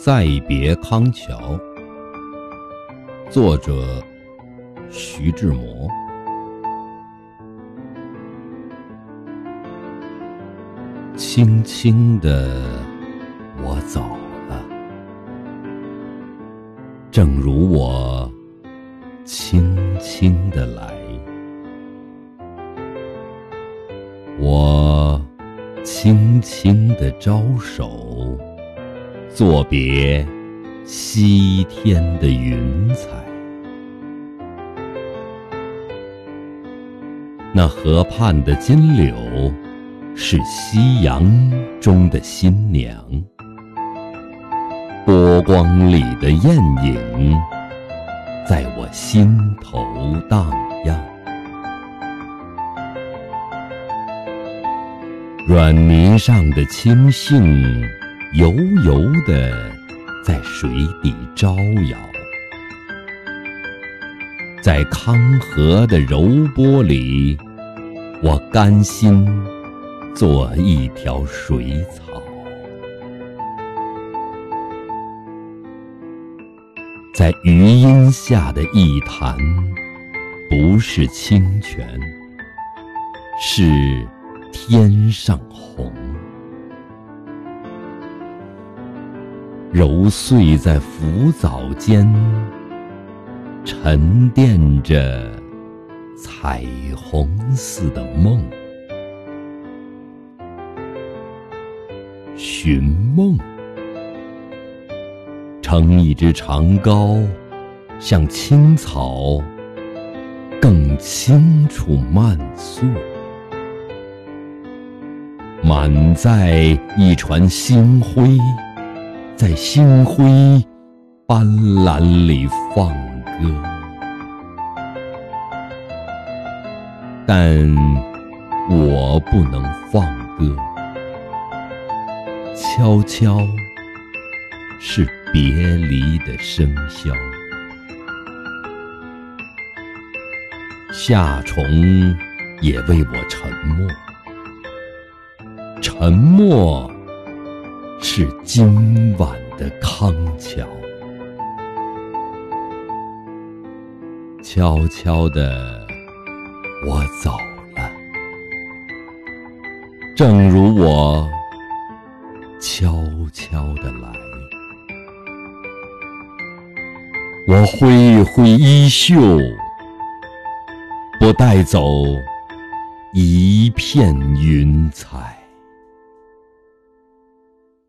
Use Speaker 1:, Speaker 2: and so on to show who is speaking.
Speaker 1: 再别康桥，作者徐志摩。轻轻的，我走了，正如我轻轻的来。我轻轻的招手，作别西天的云彩。那河畔的金柳，是夕阳中的新娘，波光里的艳影，在我心头荡漾。软泥上的青荇，油油的在水底招摇，在康河的柔波里，我甘心做一条水草，在余荫下的一潭，不是清泉，是。天上虹，揉碎在浮藻间，沉淀着彩虹似的梦。寻梦，撑一支长篙，向青草更清楚漫溯。满载一船星辉，在星辉斑斓里放歌，但我不能放歌。悄悄是别离的笙箫，夏虫也为我沉默。沉默是今晚的康桥，悄悄的我走了，正如我悄悄的来。我挥一挥衣袖，不带走一片云彩。